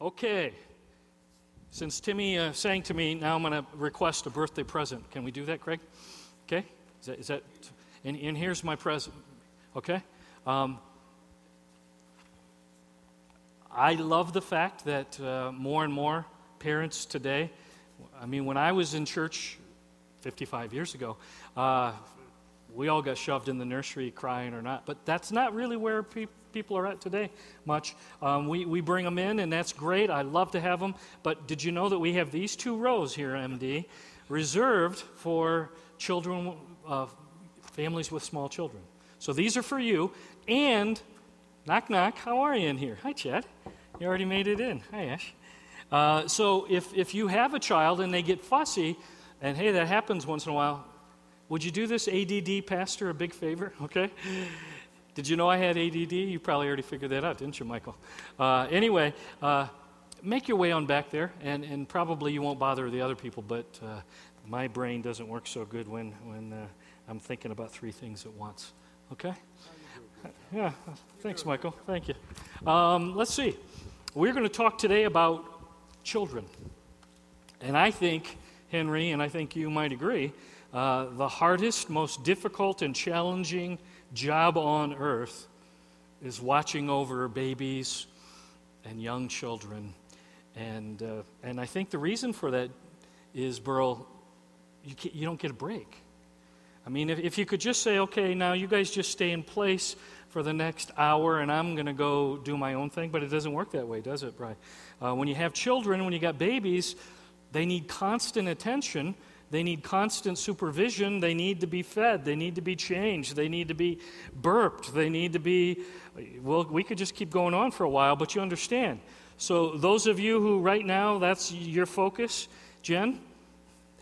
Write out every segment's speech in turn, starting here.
Okay. Since Timmy uh, sang to me, now I'm going to request a birthday present. Can we do that, Craig? Okay? Is that, is that and, and here's my present. Okay? Um, I love the fact that uh, more and more parents today, I mean, when I was in church 55 years ago, uh, we all got shoved in the nursery crying or not, but that's not really where pe- people are at today much. Um, we, we bring them in, and that's great. I love to have them. But did you know that we have these two rows here, MD, reserved for children, uh, families with small children? So these are for you. And, knock, knock, how are you in here? Hi, Chad. You already made it in. Hi, Ash. Uh, so if, if you have a child and they get fussy, and hey, that happens once in a while, would you do this ADD pastor a big favor? Okay? Did you know I had ADD? You probably already figured that out, didn't you, Michael? Uh, anyway, uh, make your way on back there, and, and probably you won't bother the other people, but uh, my brain doesn't work so good when, when uh, I'm thinking about three things at once. Okay? Yeah, thanks, Michael. Thank you. Um, let's see. We're going to talk today about children. And I think, Henry, and I think you might agree, uh, the hardest, most difficult, and challenging job on earth is watching over babies and young children. And, uh, and I think the reason for that is, Burl, you, you don't get a break. I mean, if, if you could just say, okay, now you guys just stay in place for the next hour and I'm going to go do my own thing, but it doesn't work that way, does it, Brian? Uh, when you have children, when you got babies, they need constant attention they need constant supervision. They need to be fed. They need to be changed. They need to be burped. They need to be, well, we could just keep going on for a while, but you understand. So, those of you who right now that's your focus, Jen,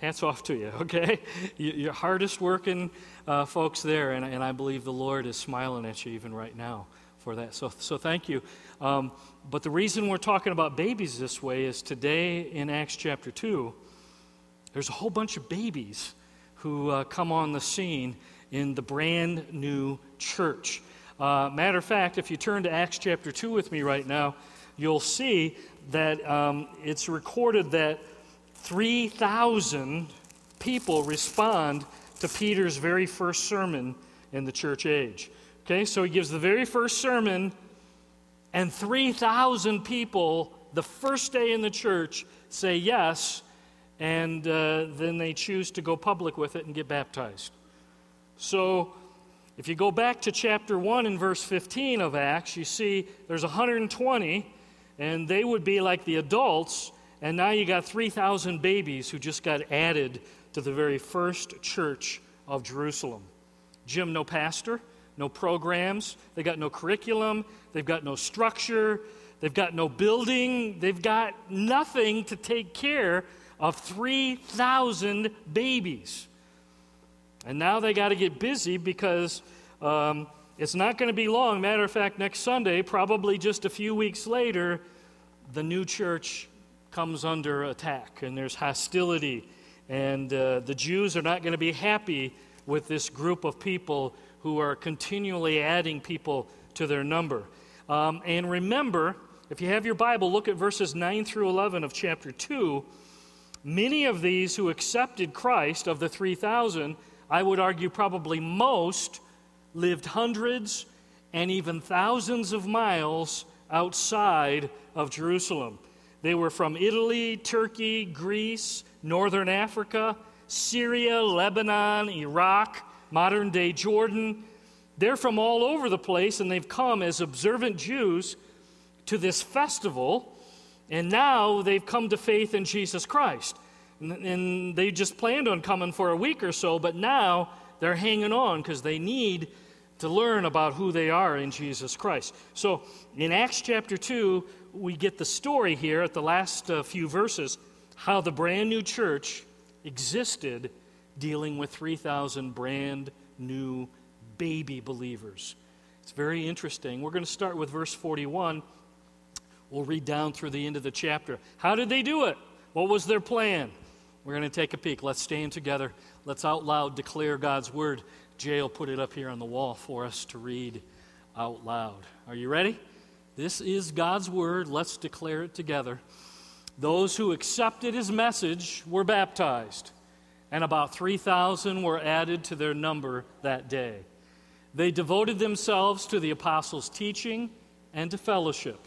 hats off to you, okay? Your hardest working uh, folks there, and, and I believe the Lord is smiling at you even right now for that. So, so thank you. Um, but the reason we're talking about babies this way is today in Acts chapter 2 there's a whole bunch of babies who uh, come on the scene in the brand new church. Uh, matter of fact, if you turn to Acts chapter 2 with me right now, you'll see that um, it's recorded that 3,000 people respond to Peter's very first sermon in the church age. Okay, so he gives the very first sermon, and 3,000 people the first day in the church say yes and uh, then they choose to go public with it and get baptized. So, if you go back to chapter 1 and verse 15 of Acts, you see there's 120, and they would be like the adults, and now you got 3,000 babies who just got added to the very first church of Jerusalem. Jim, no pastor, no programs, they got no curriculum, they've got no structure, they've got no building, they've got nothing to take care of 3,000 babies. And now they got to get busy because um, it's not going to be long. Matter of fact, next Sunday, probably just a few weeks later, the new church comes under attack and there's hostility. And uh, the Jews are not going to be happy with this group of people who are continually adding people to their number. Um, and remember, if you have your Bible, look at verses 9 through 11 of chapter 2. Many of these who accepted Christ, of the 3,000, I would argue probably most, lived hundreds and even thousands of miles outside of Jerusalem. They were from Italy, Turkey, Greece, Northern Africa, Syria, Lebanon, Iraq, modern day Jordan. They're from all over the place, and they've come as observant Jews to this festival and now they've come to faith in Jesus Christ. And, they just planned on coming for a week or so, but now they're hanging on because they need to learn about who they are in Jesus Christ. So in Acts chapter 2, we get the story here at the last uh, few verses how the brand new church existed dealing with 3,000 brand new baby believers. It's very interesting. We're going to start with verse 41 We'll read down through the end of the chapter. How did they do it? What was their plan? We're going to take a peek. Let's stand together. Let's out loud declare God's word. Jay will put it up here on the wall for us to read out loud. Are you ready? This is God's word. Let's declare it together. Those who accepted his message were baptized, and about 3,000 were added to their number that day. They devoted themselves to the apostles' teaching and to fellowship,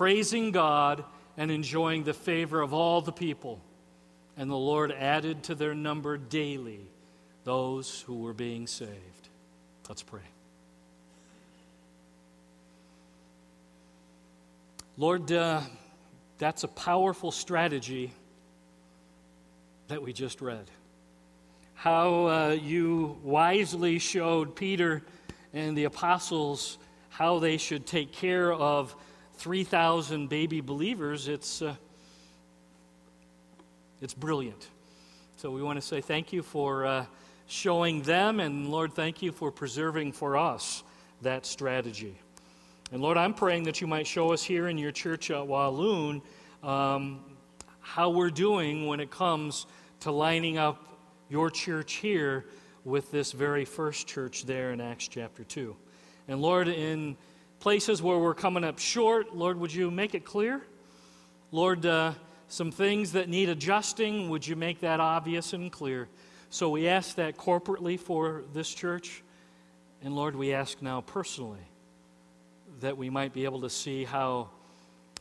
praising God and enjoying the favor of all the people. And the Lord added to their number daily those who were being saved. Let's pray. Lord, uh, that's a powerful strategy that we just read. How uh, you wisely showed Peter and the apostles how they should take care of 3,000 baby believers, it's, uh, it's brilliant. So we want to say thank you for uh, showing them, and Lord, thank you for preserving for us that strategy. And Lord, I'm praying that you might show us here in your church at Walloon um, how we're doing when it comes to lining up your church here with this very first church there in Acts chapter 2. And Lord, in places where we're coming up short, Lord, would you make it clear? Lord, uh, some things that need adjusting, would you make that obvious and clear? So we ask that corporately for this church. And Lord, we ask now personally that we might be able to see how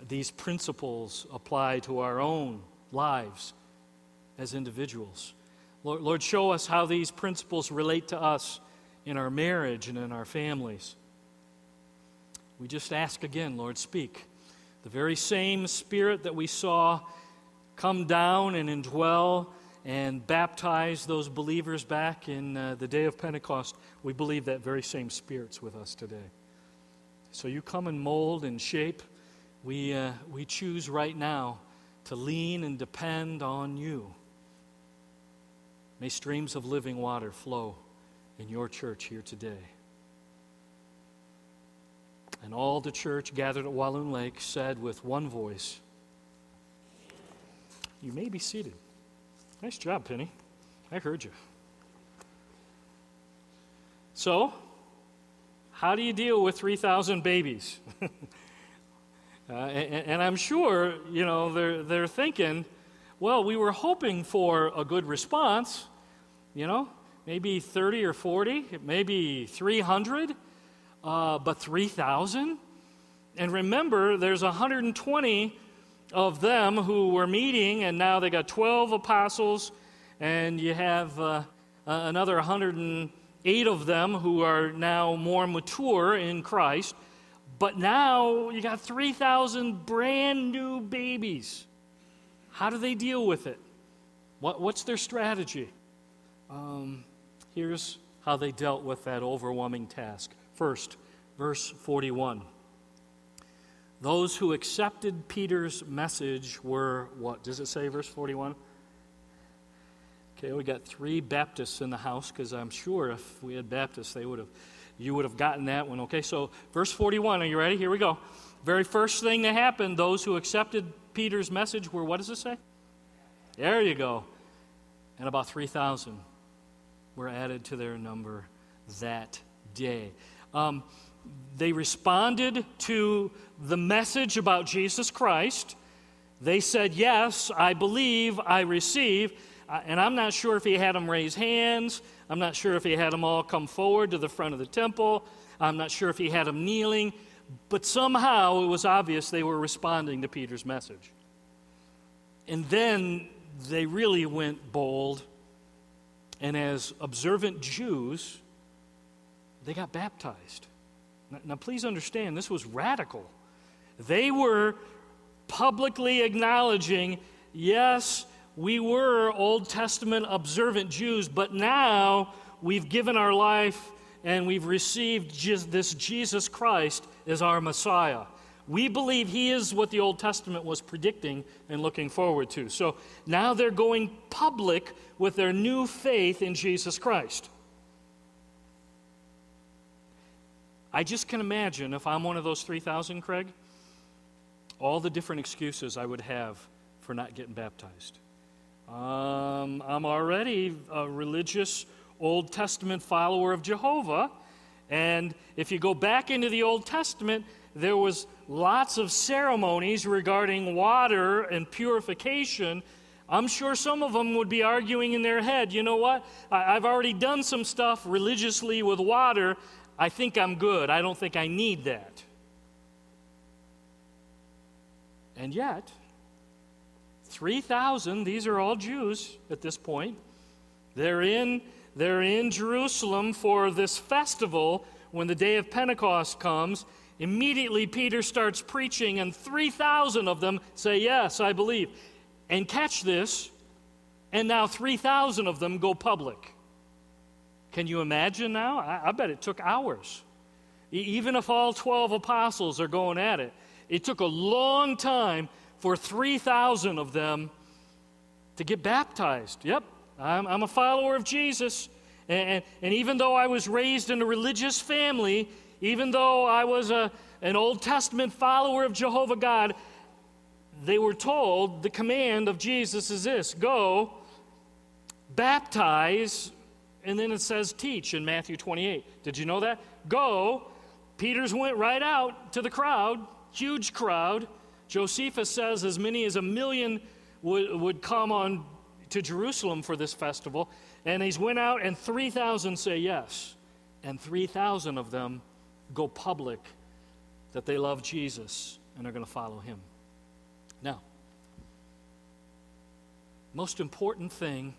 these principles apply to our own lives as individuals. Lord, Lord, show us how these principles relate to us in our marriage and in our families. We just ask again, Lord, speak. The very same Spirit that we saw come down and indwell and baptize those believers back in uh, the day of Pentecost, we believe that very same Spirit's with us today. So you come and mold and shape. We, uh, we choose right now to lean and depend on you. May streams of living water flow in your church here today. And all the church gathered at Walloon Lake said with one voice, You may be seated. Nice job, Penny. I heard you. So, how do you deal with 3,000 babies? uh, and, and I'm sure, you know, they're, they're thinking, well, we were hoping for a good response, you know, maybe 30 or 40, maybe 300, uh, but 3,000? And remember, there's 120 of them who were meeting, and now they got 12 apostles, and you have uh, another 108 of them who are now more mature in Christ. But now you got 3,000 brand new babies. How do they deal with it? What, what's their strategy? Um, here's how they dealt with that overwhelming task. First, verse 41. Those who accepted Peter's message were what? Does it say, verse 41? Okay, we got three Baptists in the house because I'm sure if we had Baptists, they would have, you would have gotten that one. Okay, so verse 41. Are you ready? Here we go. Very first thing that happened, those who accepted Peter's message were, what does it say? There you go. And about 3,000 were added to their number that day. Um, they responded to the message about Jesus Christ. They said, Yes, I believe, I receive. Uh, and I'm not sure if he had them raise hands. I'm not sure if he had them all come forward to the front of the temple. I'm not sure if he had them kneeling. But somehow it was obvious they were responding to Peter's message. And then they really went bold. And as observant Jews, they got baptized. Now, now, please understand, this was radical. They were publicly acknowledging, yes, we were Old Testament observant Jews, but now we've given our life and we've received this Jesus Christ as our Messiah. We believe he is what the Old Testament was predicting and looking forward to. So now they're going public with their new faith in Jesus Christ. I just can imagine if I'm one of those 3,000, Craig, all the different excuses I would have for not getting baptized. Um, I'm already a religious Old Testament follower of Jehovah. And if you go back into the Old Testament, there was lots of ceremonies regarding water and purification. I'm sure some of them would be arguing in their head, you know what? I, have already done some stuff religiously with water. I think I'm good. I don't think I need that. And yet, 3,000, these are all Jews at this point, they're in, they're in Jerusalem for this festival when the day of Pentecost comes. Immediately, Peter starts preaching, and 3,000 of them say, Yes, I believe. And catch this, and now 3,000 of them go public. Can you imagine now? I, I bet it took hours. E- even if all 12 apostles are going at it, it took a long time for 3,000 of them to get baptized. Yep, I'm, I'm a follower of Jesus. And, and, and, even though I was raised in a religious family, even though I was a, an Old Testament follower of Jehovah God, they were told the command of Jesus is this go, baptize, and then it says teach in Matthew 28. Did you know that? Go. Peter's went right out to the crowd, huge crowd. Josephus says as many as a million would, would come on to Jerusalem for this festival. And he's went out, and 3,000 say yes. And 3,000 of them go public that they love Jesus and are going to follow him. Now, most important thing,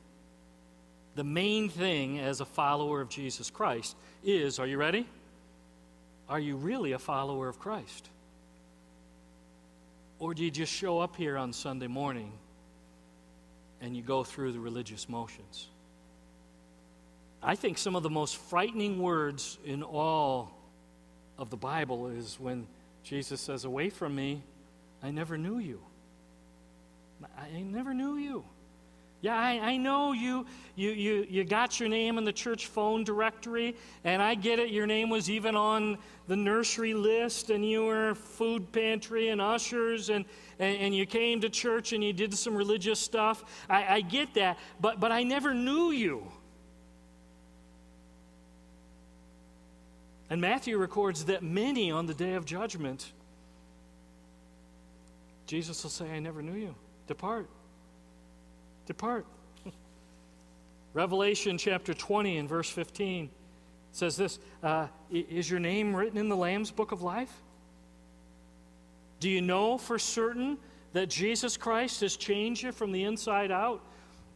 the main thing as a follower of Jesus Christ is are you ready? Are you really a follower of Christ? Or do you just show up here on Sunday morning and you go through the religious motions? I think some of the most frightening words in all of the Bible is when Jesus says, Away from me, I never knew you. I never knew you. Yeah, I, I know you, you, you, you got your name in the church phone directory, and I get it. Your name was even on the nursery list, and you were food pantry and ushers, and, and, and you came to church and you did some religious stuff. I, I get that, but, but I never knew you. And Matthew records that many on the day of judgment, Jesus will say, I never knew you. Depart. Depart. Revelation chapter 20 and verse 15 says this uh, Is your name written in the Lamb's book of life? Do you know for certain that Jesus Christ has changed you from the inside out?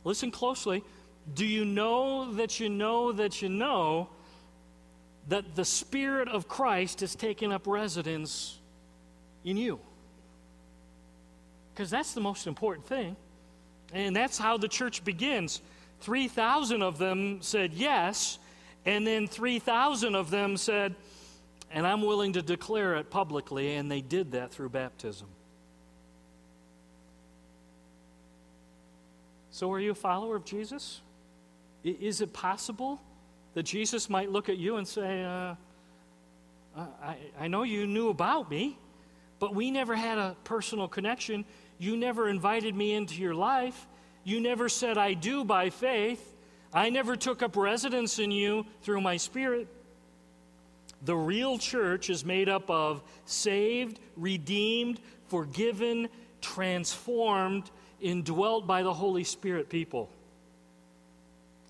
Listen closely. Do you know that you know that you know that the Spirit of Christ has taken up residence in you. Because that's the most important thing. And that's how the church begins. 3,000 of them said yes, and then 3,000 of them said, and I'm willing to declare it publicly, and they did that through baptism. So, are you a follower of Jesus? Is it possible that Jesus might look at you and say, uh, I, I know you knew about me, but we never had a personal connection. You never invited me into your life. You never said, I do by faith. I never took up residence in you through my spirit. The real church is made up of saved, redeemed, forgiven, transformed, indwelt by the Holy Spirit people.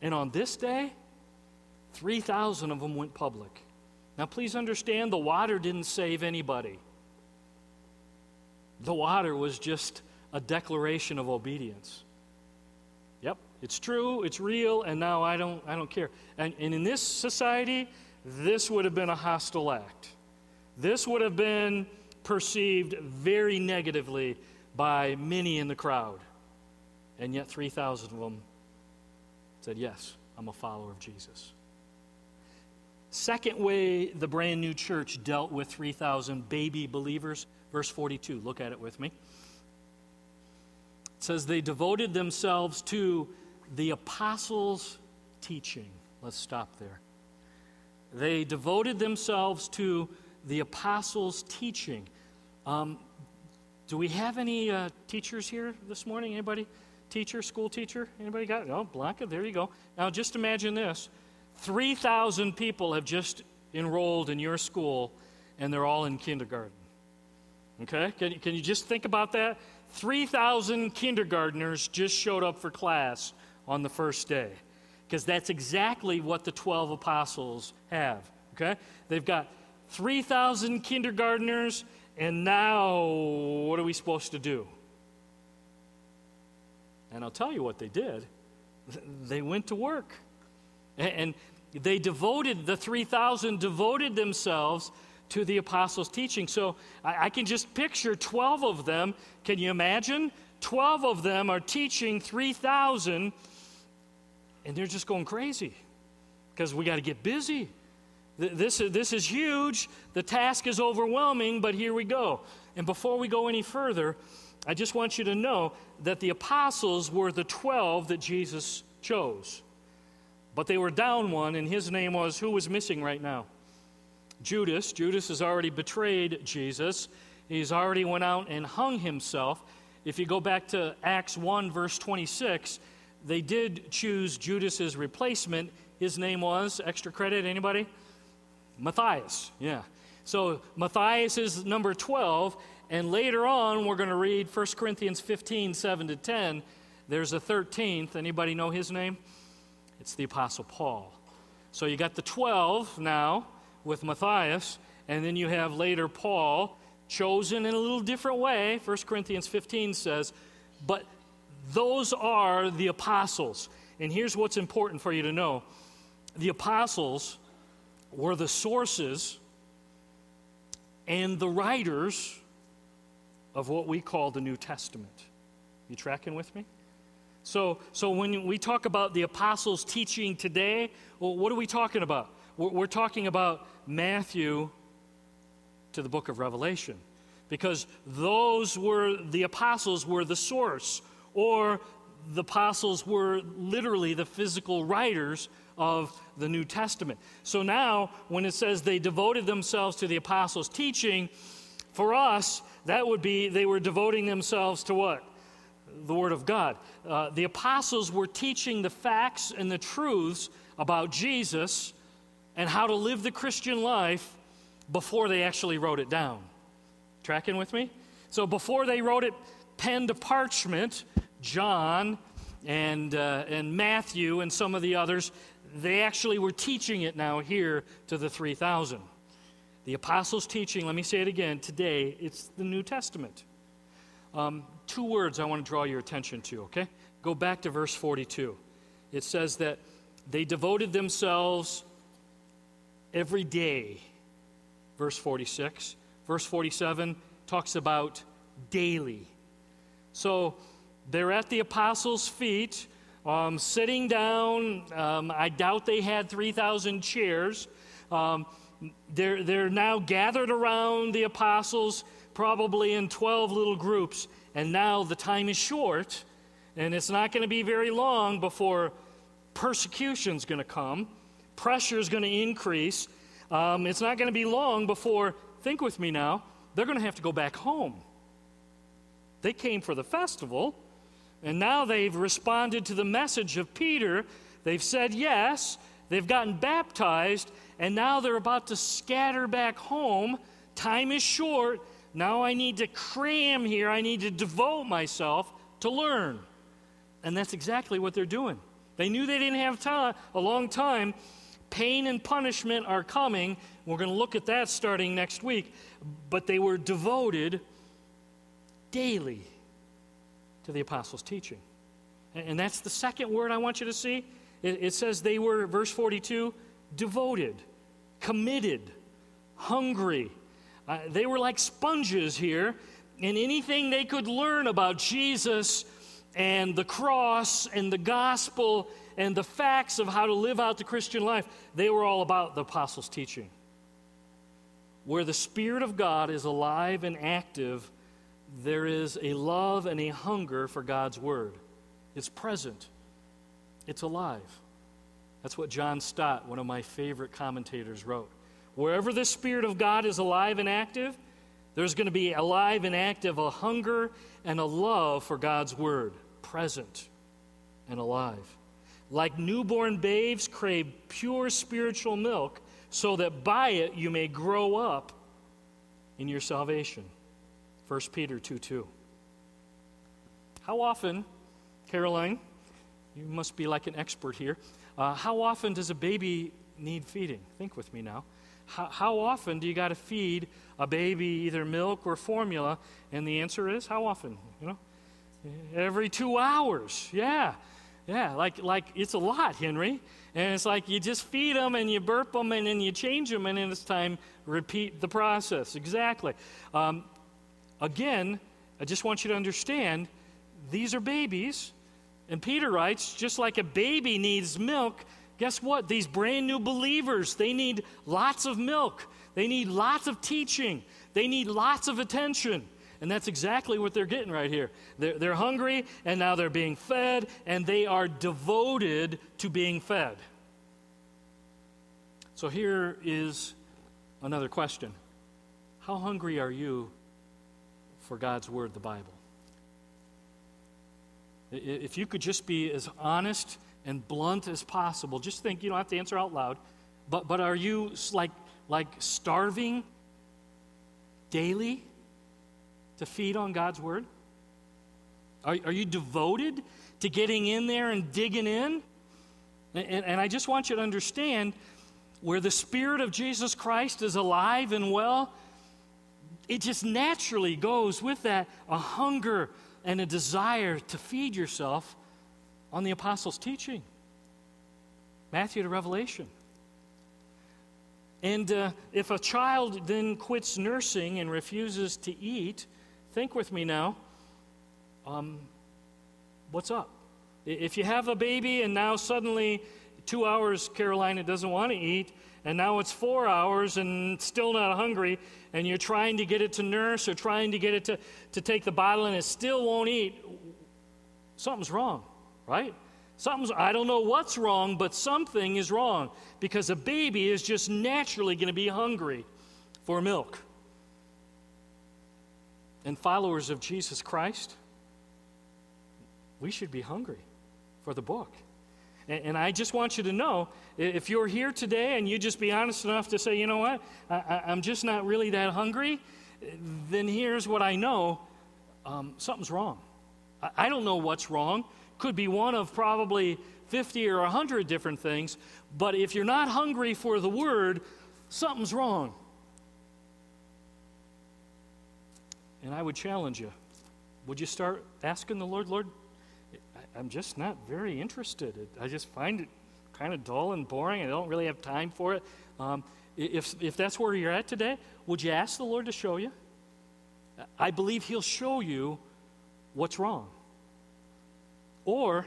And on this day, 3,000 of them went public. Now, please understand the water didn't save anybody. The water was just a declaration of obedience. Yep, it's true, it's real, and now I don't, I don't care. And, and in this society, this would have been a hostile act. This would have been perceived very negatively by many in the crowd. And yet, 3,000 of them said, Yes, I'm a follower of Jesus. second way the brand new church dealt with 3,000 baby believers, verse 42. Look at it with me. It says, They devoted themselves to the apostles' teaching. Let's stop there. They devoted themselves to the apostles' teaching. Um, do we have any uh, teachers here this morning? Anybody? Teacher, school teacher? Anybody got it? Oh, Blanca, there you go. Now just imagine this 3,000 people have just enrolled in your school, and they're all in kindergarten. Okay? Can, can you just think about that? 3,000 kindergartners just showed up for class on the first day. Because that's exactly what the 12 apostles have. Okay? They've got 3,000 kindergartners, and now what are we supposed to do? And I'll tell you what they did. They went to work. And they devoted, the 3,000 devoted themselves to the apostles' teaching. So I, I, can just picture 12 of them. Can you imagine? 12 of them are teaching 3,000, and they're just going crazy because we got to get busy. This, this is huge. The task is overwhelming, but here we go. And before we go any further, I just want you to know that the apostles were the 12 that Jesus chose. But they were down one, and his name was who was missing right now? Judas. Judas has already betrayed Jesus. He's already went out and hung himself. If you go back to Acts 1, verse 26, they did choose Judas's replacement. His name was, extra credit, anybody? Matthias, yeah. So Matthias is number 12, and later on we're going to read 1 Corinthians 15, 7 to 10. There's a 13th. Anybody know his name? It's the Apostle Paul. So you got the 12 now with Matthias, and then you have later Paul, chosen in a little different way. 1 Corinthians 15 says, but those are the apostles. And here's what's important for you to know the apostles were the sources and the writers of what we call the New Testament. You tracking with me? So, so when we talk about the apostles' teaching today, well, what are we talking about? We're, we're talking about Matthew to the book of Revelation. Because those were, the apostles were the source, or the apostles were literally the physical writers of the New Testament. So now, when it says they devoted themselves to the apostles' teaching, for us, that would be they were devoting themselves to what? the Word of God. Uh, the apostles were teaching the facts and the truths about Jesus and how to live the Christian life before they actually wrote it down. Tracking with me? So before they wrote it pen to parchment, John and, uh, and Matthew and some of the others, they actually were teaching it now here to the 3,000. The apostles' teaching, let me say it again, today, it's the New Testament. Um, two words I want to draw your attention to, okay? Go back to verse 42. It says that they devoted themselves every day. Verse 46. Verse 47 talks about daily. So they're at the apostles' feet, um, sitting down. Um, I doubt they had 3,000 chairs. Um, they're, they're now gathered around the apostles probably in 12 little groups. And now the time is short, and it's not going to be very long before persecution's going to come, pressure is going to increase. Um, it's not going to be long before, think with me now, they're going to have to go back home. They came for the festival, and now they've responded to the message of Peter. They've said yes, they've gotten baptized, and now they're about to scatter back home. Time is short, now I need to cram here. I need to devote myself to learn. And that's exactly what they're doing. They knew they didn't have time, a long time. Pain and punishment are coming. We're going to look at that starting next week. But they were devoted daily to the apostles' teaching. And that's the second word I want you to see. It says they were, verse 42, devoted, committed, hungry, uh, they were like sponges here, and anything they could learn about Jesus and the cross and the gospel and the facts of how to live out the Christian life, they were all about the apostles' teaching. Where the Spirit of God is alive and active, there is a love and a hunger for God's Word. It's present, it's alive. That's what John Stott, one of my favorite commentators, wrote. Wherever the Spirit of God is alive and active, there's going to be alive and active a hunger and a love for God's Word, present and alive. Like newborn babes crave pure spiritual milk, so that by it you may grow up in your salvation. 1 Peter 2 2. How often, Caroline, you must be like an expert here, uh, how often does a baby need feeding? Think with me now. How, how often do you got to feed a baby either milk or formula? And the answer is how often? You know, every two hours. Yeah, yeah. Like like it's a lot, Henry. And it's like you just feed them and you burp them and then you change them and then it's time repeat the process. Exactly. Um, again, I just want you to understand these are babies. And Peter writes, just like a baby needs milk, guess what? These brand new believers, they need lots of milk. They need lots of teaching. They need lots of attention. And that's exactly what they're getting right here. They're, they're hungry, and now they're being fed, and they are devoted to being fed. So here is another question How hungry are you for God's Word, the Bible? If you could just be as honest and blunt as possible, just think, you don't have to answer out loud, but, but are you like, like starving daily to feed on God's Word? Are, are you devoted to getting in there and digging in? And, and I just want you to understand where the Spirit of Jesus Christ is alive and well, it just naturally goes with that a hunger and a desire to feed yourself on the apostles' teaching Matthew to Revelation. And uh, if a child then quits nursing and refuses to eat, think with me now um, what's up? If you have a baby and now suddenly two hours Carolina doesn't want to eat, and now it's four hours and still not hungry, and you're trying to get it to nurse or trying to get it to, to take the bottle and it still won't eat, something's wrong, right? Something's, I don't know what's wrong, but something is wrong because a baby is just naturally going to be hungry for milk. And followers of Jesus Christ, we should be hungry for the book. And, I just want you to know if you're here today and you just be honest enough to say, you know what, I, am just not really that hungry, then here's what I know um, something's wrong. I, I don't know what's wrong. Could be one of probably 50 or 100 different things, but if you're not hungry for the word, something's wrong. And I would challenge you would you start asking the Lord, Lord, I'm just not very interested. I just find it kind of dull and boring. I don't really have time for it. Um, if, if that's where you're at today, would you ask the Lord to show you? I believe He'll show you what's wrong. Or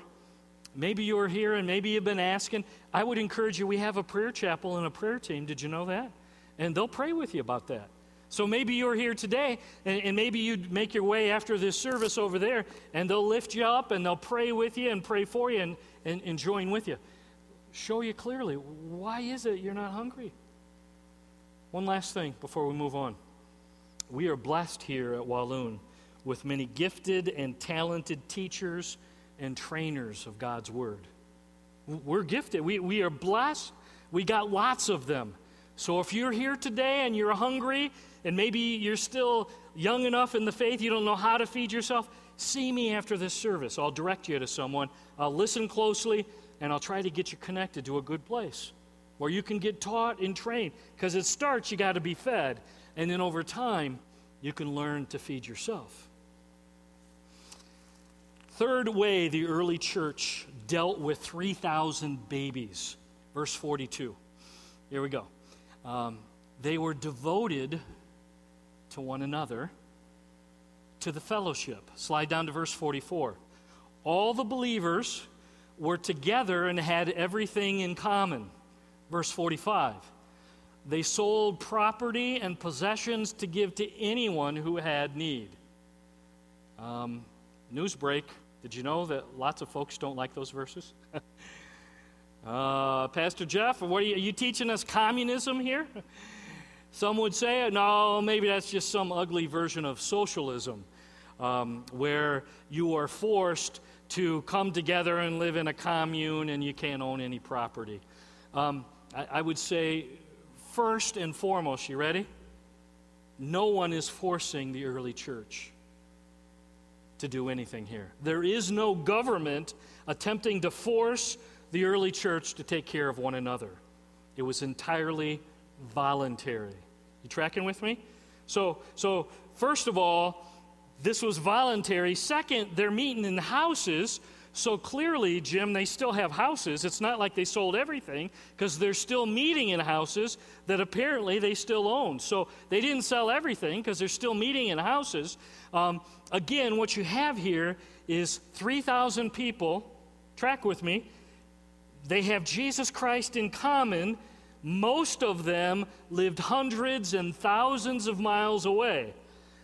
maybe you're here and maybe you've been asking. I would encourage you, we have a prayer chapel and a prayer team. Did you know that? And they'll pray with you about that. So maybe you're here today, and, and, maybe you'd make your way after this service over there, and they'll lift you up and they'll pray with you and pray for you and, and, and join with you. Show you clearly why is it you're not hungry? One last thing before we move on. We are blessed here at Walloon with many gifted and talented teachers and trainers of God's Word. We're gifted. We, we are blessed. We got lots of them. So if you're here today and you're hungry and maybe you're still young enough in the faith, you don't know how to feed yourself, see me after this service. I'll direct you to someone. I'll listen closely and I'll try to get you connected to a good place where you can get taught and trained. Because it starts, you got to be fed. And then over time, you can learn to feed yourself. Third way the early church dealt with 3,000 babies. Verse 42. Here we go. Um, they were devoted to one another, to the fellowship. Slide down to verse 44. All the believers were together and had everything in common. Verse 45. They sold property and possessions to give to anyone who had need. Um, news break. Did you know that lots of folks don't like those verses? uh, Pastor Jeff, what are you, are you teaching us communism here? Some would say, no, maybe that's just some ugly version of socialism um, where you are forced to come together and live in a commune and you can't own any property. Um, I, I would say, first and foremost, you ready? No one is forcing the early church to do anything here. There is no government attempting to force the early church to take care of one another. It was entirely voluntary. You tracking with me? So, so first of all, this was voluntary. Second, they're meeting in houses. So clearly, Jim, they still have houses. It's not like they sold everything because they're still meeting in houses that apparently they still own. So they didn't sell everything because they're still meeting in houses. Um, again, what you have here is 3,000 people. Track with me. They have Jesus Christ in common. Most of them lived hundreds and thousands of miles away.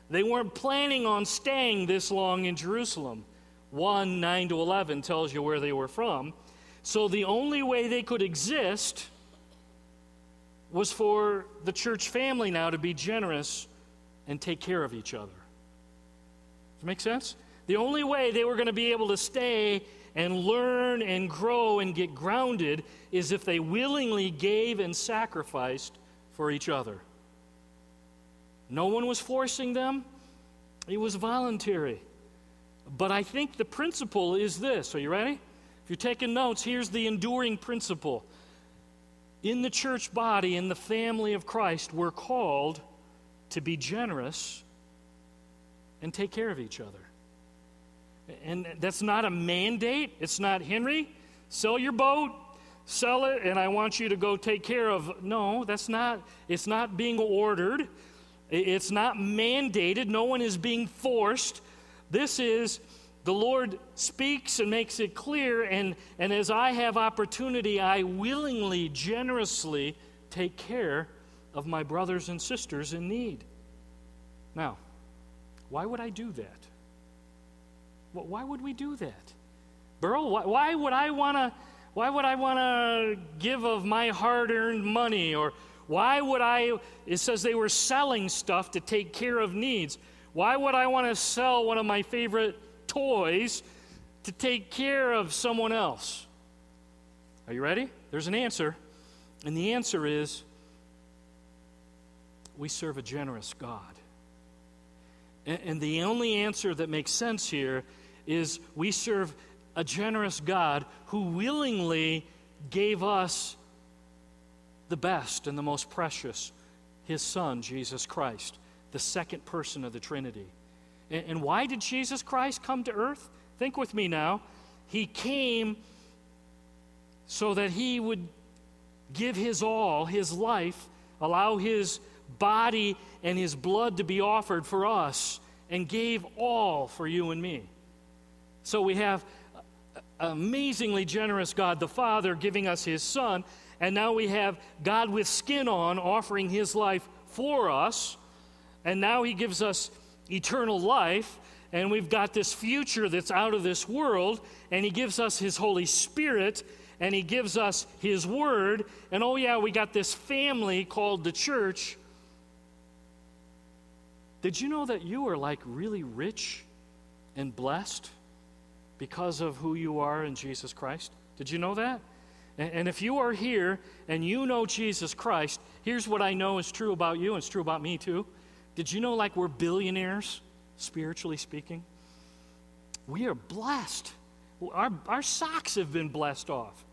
They weren't planning on staying this long in Jerusalem. 1 9 to 11 tells you where they were from. So the only way they could exist was for the church family now to be generous and take care of each other. Does that make sense? The only way they were going to be able to stay and learn and grow and get grounded is if they willingly gave and sacrificed for each other. No one was forcing them, it was voluntary. But I think the principle is this. Are you ready? If you're taking notes, here's the enduring principle. In the church body, in the family of Christ, we're called to be generous and take care of each other. And that's not a mandate. It's not, Henry, sell your boat, sell it, and I want you to go take care of. No, that's not, it's not being ordered. It's not mandated, no one is being forced. This is the Lord speaks and makes it clear, and, and as I have opportunity, I willingly, generously take care of my brothers and sisters in need. Now, why would I do that? Why would we do that? Burl, why, why would I want to why would I want to give of my hard-earned money or why would I, it says they were selling stuff to take care of needs. Why would I want to sell one of my favorite toys to take care of someone else? Are you ready? There's an answer. And the answer is we serve a generous God. And, and the only answer that makes sense here is we serve a generous God who willingly gave us the best and the most precious, his Son, Jesus Christ, the second person of the Trinity. And, and why did Jesus Christ come to earth? Think with me now. He came so that he would give his all, his life, allow his body and his blood to be offered for us, and gave all for you and me. So we have amazingly generous God the Father giving us his Son, and now we have God with skin on offering his life for us. And now he gives us eternal life. And we've got this future that's out of this world. And he gives us his Holy Spirit. And he gives us his word. And oh, yeah, we got this family called the church. Did you know that you are like really rich and blessed because of who you are in Jesus Christ? Did you know that? And if you are here and you know Jesus Christ, here's what I know is true about you, and it's true about me too. Did you know, like, we're billionaires, spiritually speaking? We are blessed. Our, our socks have been blessed off.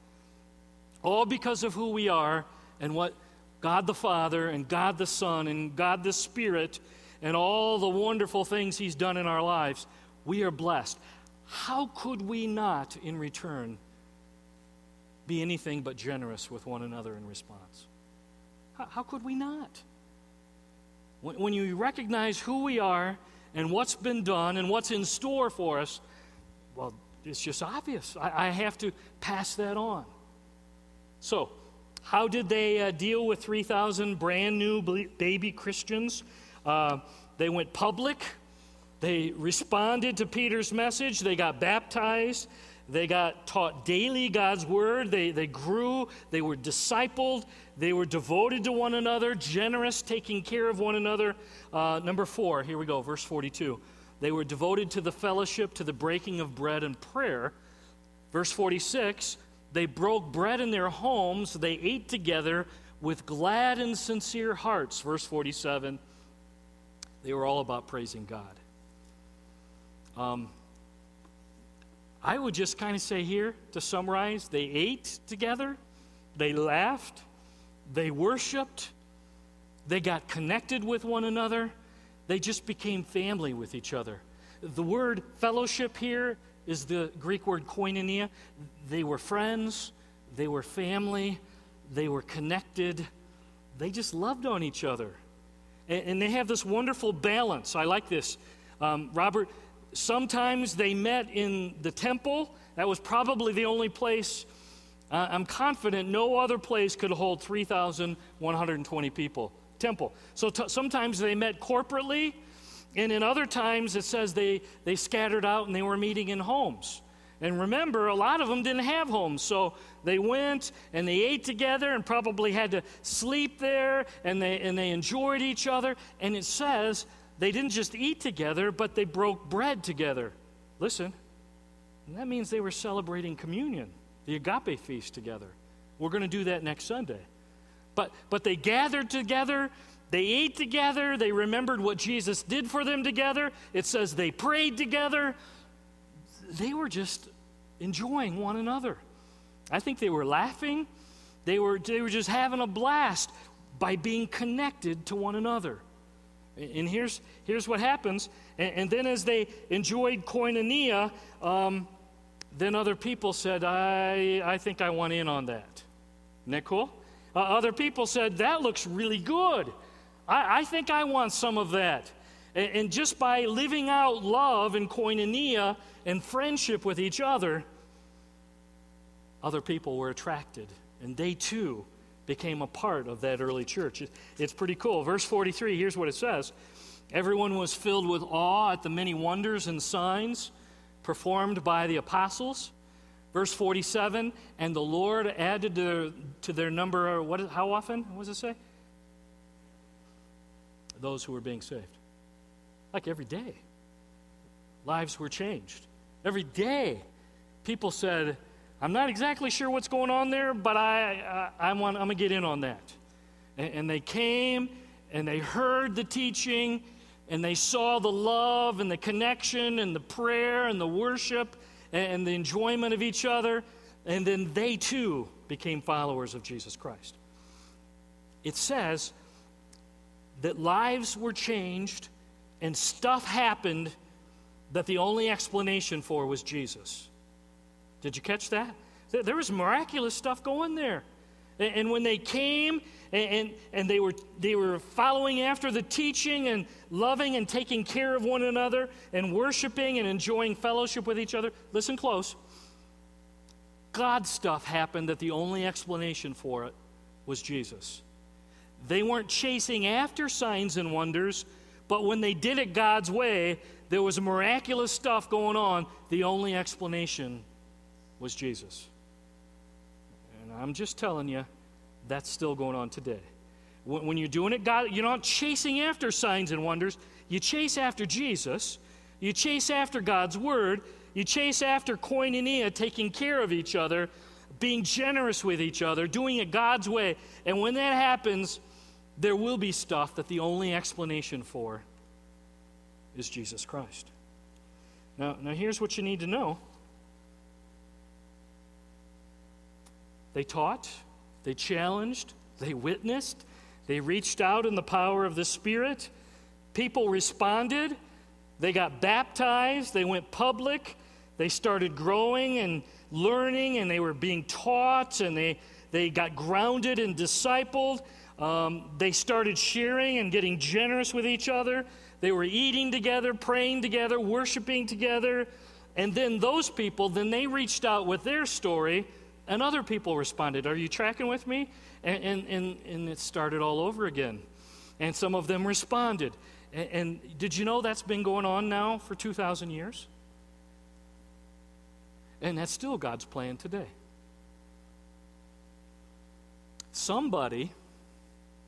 All because of who we are and what God the Father and God the Son and God the Spirit and all the wonderful things He's done in our lives. We are blessed. How could we not, in return, be anything but generous with one another in response. How, how could we not? When, when you recognize who we are and what's been done and what's in store for us, well, it's just obvious. I, I have to pass that on. So, how did they uh, deal with 3,000 brand new baby Christians? Uh, they went public. They responded to Peter's message. They got baptized. They got taught daily God's word. They, they grew. They were discipled. They were devoted to one another, generous, taking care of one another. Uh, number four, here we go, verse 42. They were devoted to the fellowship, to the breaking of bread and prayer. Verse 46 they broke bread in their homes, they ate together with glad and sincere hearts. Verse 47 they were all about praising God. Um, I would just kind of say here to summarize they ate together, they laughed, they worshiped, they got connected with one another, they just became family with each other. The word fellowship here is the Greek word koinonia. They were friends, they were family, they were connected, they just loved on each other. And, and they have this wonderful balance. I like this. Um, Robert, sometimes they met in the temple. That was probably the only place. Uh, I'm confident no other place could hold 3,120 people. Temple. So t- sometimes they met corporately, and in other times it says they, they scattered out and they were meeting in homes. And remember, a lot of them didn't have homes. So they went and they ate together and probably had to sleep there and they, and they enjoyed each other. And it says they didn't just eat together, but they broke bread together. Listen, that means they were celebrating communion, the agape feast together. We're going to do that next Sunday. But, but they gathered together, they ate together, they remembered what Jesus did for them together. It says they prayed together. They were just enjoying one another. I think they were laughing. They were, they were just having a blast by being connected to one another. And here's, here's what happens. And, and then, as they enjoyed koinonia, um, then other people said, I, I think I want in on that. Isn't that cool? Uh, other people said, That looks really good. I, I think I want some of that. And, and just by living out love and koinonia and friendship with each other, other people were attracted. And they too became a part of that early church. It's pretty cool. Verse 43, here's what it says Everyone was filled with awe at the many wonders and signs performed by the apostles. Verse 47, and the Lord added to, to their number, what, how often? What does it say? Those who were being saved. Like every day. Lives were changed. Every day, people said, I'm not exactly sure what's going on there, but I, I, I want, I'm going to get in on that. And, and they came and they heard the teaching and they saw the love and the connection and the prayer and the worship and, and the enjoyment of each other. And then they too became followers of Jesus Christ. It says that lives were changed and stuff happened that the only explanation for was Jesus. Did you catch that? There was miraculous stuff going there. And when they came and, and, they, were, they were following after the teaching and loving and taking care of one another and worshiping and enjoying fellowship with each other, listen close. God stuff happened that the only explanation for it was Jesus. They weren't chasing after signs and wonders, but when they did it God's way, there was miraculous stuff going on. The only explanation was Jesus. And I'm just telling you, that's still going on today. When, you're doing it, God, you're not chasing after signs and wonders. You chase after Jesus. You chase after God's word. You chase after koinonia, taking care of each other, being generous with each other, doing it God's way. And when that happens, there will be stuff that the only explanation for is Jesus Christ. Now, now here's what you need to know They taught, they challenged, they witnessed, they reached out in the power of the Spirit. People responded, they got baptized, they went public, they started growing and learning, and they were being taught, and they, they got grounded and discipled. Um, they started sharing and getting generous with each other. They were eating together, praying together, worshiping together. And then those people, then they reached out with their story, and other people responded. Are you tracking with me? And, and, and, and it started all over again. And some of them responded. And, and did you know that's been going on now for 2,000 years? And that's still God's plan today. Somebody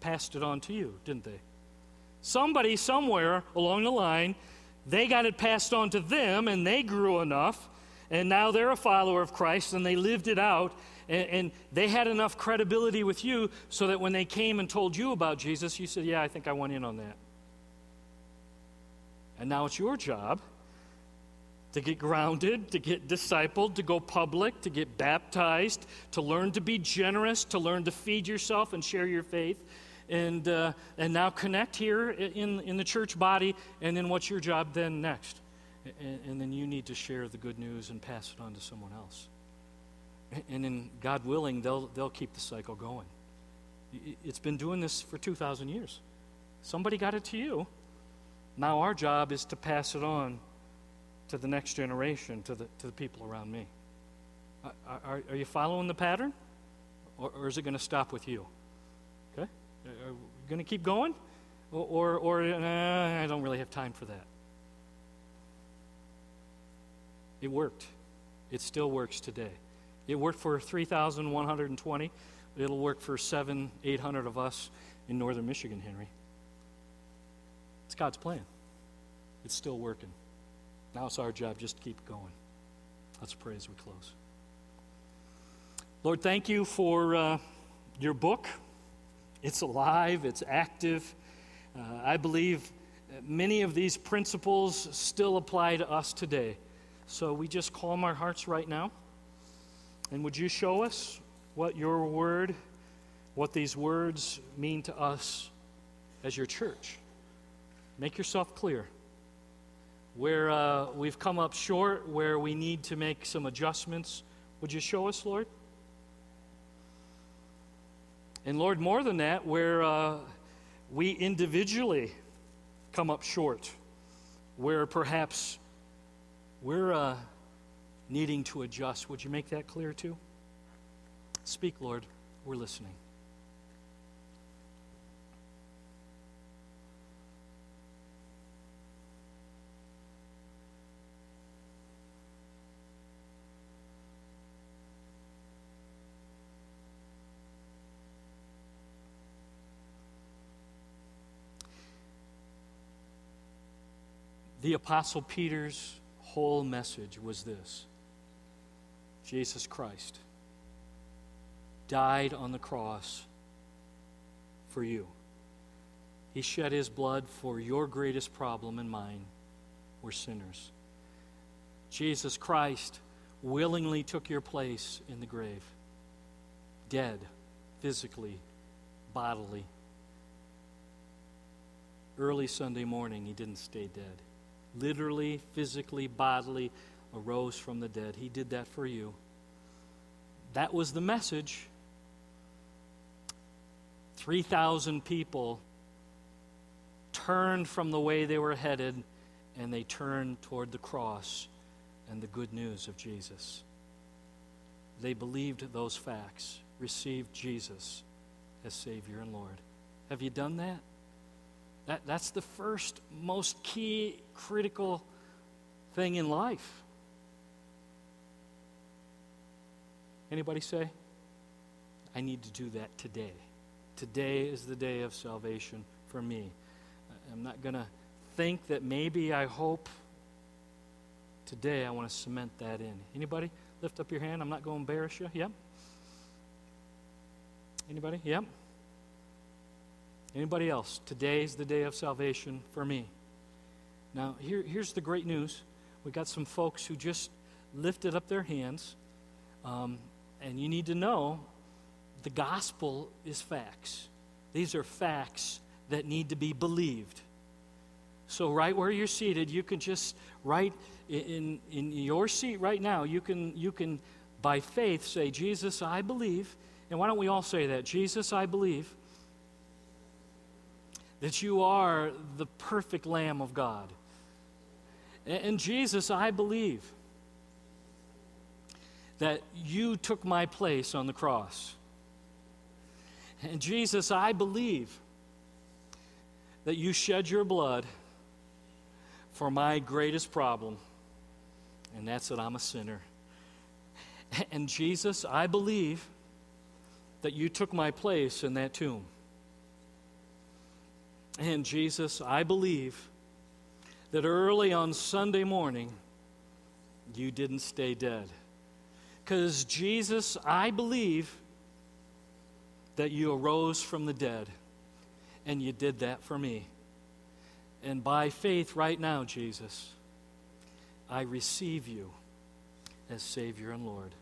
passed it on to you, didn't they? Somebody somewhere along the line, they got it passed on to them and they grew enough, and now they're a follower of Christ and they lived it out, and, and they had enough credibility with you so that when they came and told you about Jesus, you said, Yeah, I think I went in on that. And now it's your job to get grounded, to get discipled, to go public, to get baptized, to learn to be generous, to learn to feed yourself and share your faith, and, uh, and now connect here in, in the church body. And then what's your job then next? And, and then you need to share the good news and pass it on to someone else. And then, God willing, they'll, they'll keep the cycle going. It's been doing this for 2,000 years. Somebody got it to you. Now, our job is to pass it on to the next generation, to the, to the people around me. Are, are you following the pattern? Or, or is it going to stop with you? Okay? Are we going to keep going? Or, or, or uh, I don't really have time for that. It worked. It still works today. It worked for 3,120. It'll work for seven, 800 of us in northern Michigan, Henry. It's God's plan. It's still working. Now it's our job just to keep going. Let's pray as we close. Lord, thank you for uh, your book. It's alive, it's active. Uh, I believe many of these principles still apply to us today. So we just calm our hearts right now. And would you show us what your word, what these words mean to us as your church? Make yourself clear where uh, we've come up short, where we need to make some adjustments. Would you show us, Lord? And Lord, more than that, where uh, we individually come up short, where perhaps we're uh, needing to adjust, would you make that clear too? Speak, Lord. We're listening. The Apostle Peter's whole message was this Jesus Christ died on the cross for you. He shed his blood for your greatest problem and mine. We're sinners. Jesus Christ willingly took your place in the grave, dead, physically, bodily. Early Sunday morning, he didn't stay dead literally, physically, bodily arose from the dead. He did that for you. That was the message. 3,000 people turned from the way they were headed and they turned toward the cross and the good news of Jesus. They believed those facts, received Jesus as Savior and Lord. Have you done that? That, that's the first, most key, critical thing in life. Anybody say? I need to do that today. Today is the day of salvation for me. I'm not going to think that maybe I hope today I want to cement that in. Anybody? Lift up your hand. I'm not going to embarrass you. Yep. Anybody? Yep. Anybody else? Today's the day of salvation for me. Now, here, here's the great news. We got some folks who just lifted up their hands, um, and you need to know the gospel is facts. These are facts that need to be believed. So, right where you're seated, you can just, right in, in your seat right now, you can, you can, by faith, say, Jesus, I believe. And why don't we all say that? Jesus, I believe that you are the perfect Lamb of God. And Jesus, I believe that you took my place on the cross. And Jesus, I believe that you shed your blood for my greatest problem, and that's that I'm a sinner. And Jesus, I believe that you took my place in that tomb. And Jesus, I believe that early on Sunday morning, you didn't stay dead. Because, Jesus, I believe that you arose from the dead, and you did that for me. And by faith, right now, Jesus, I receive you as Savior and Lord.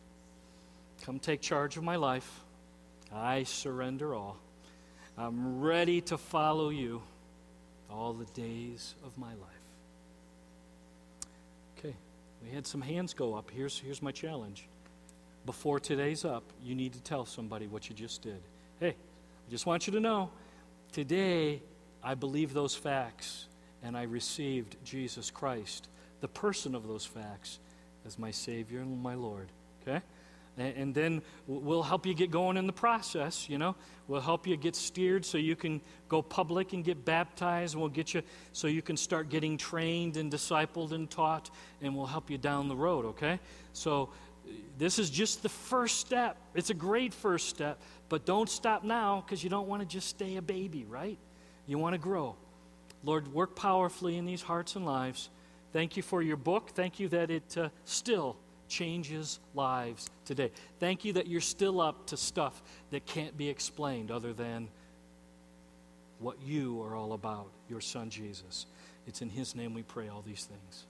Come take charge of my life. I surrender all. I'm ready to follow you all the days of my life. Okay, we had some hands go up. Here's, here's my challenge. Before today's up, you need to tell somebody what you just did. Hey, I just want you to know today I believe those facts and I received Jesus Christ, the person of those facts, as my Savior and my Lord. Okay? And then we'll help you get going in the process, you know. We'll help you get steered so you can go public and get baptized. We'll get you so you can start getting trained and discipled and taught, and we'll help you down the road, okay? So this is just the first step. It's a great first step, but don't stop now because you don't want to just stay a baby, right? You want to grow. Lord, work powerfully in these hearts and lives. Thank you for your book. Thank you that it uh, still changes lives today. Thank you that you're still up to stuff that can't be explained other than what you are all about, your son Jesus. It's in his name we pray all these things.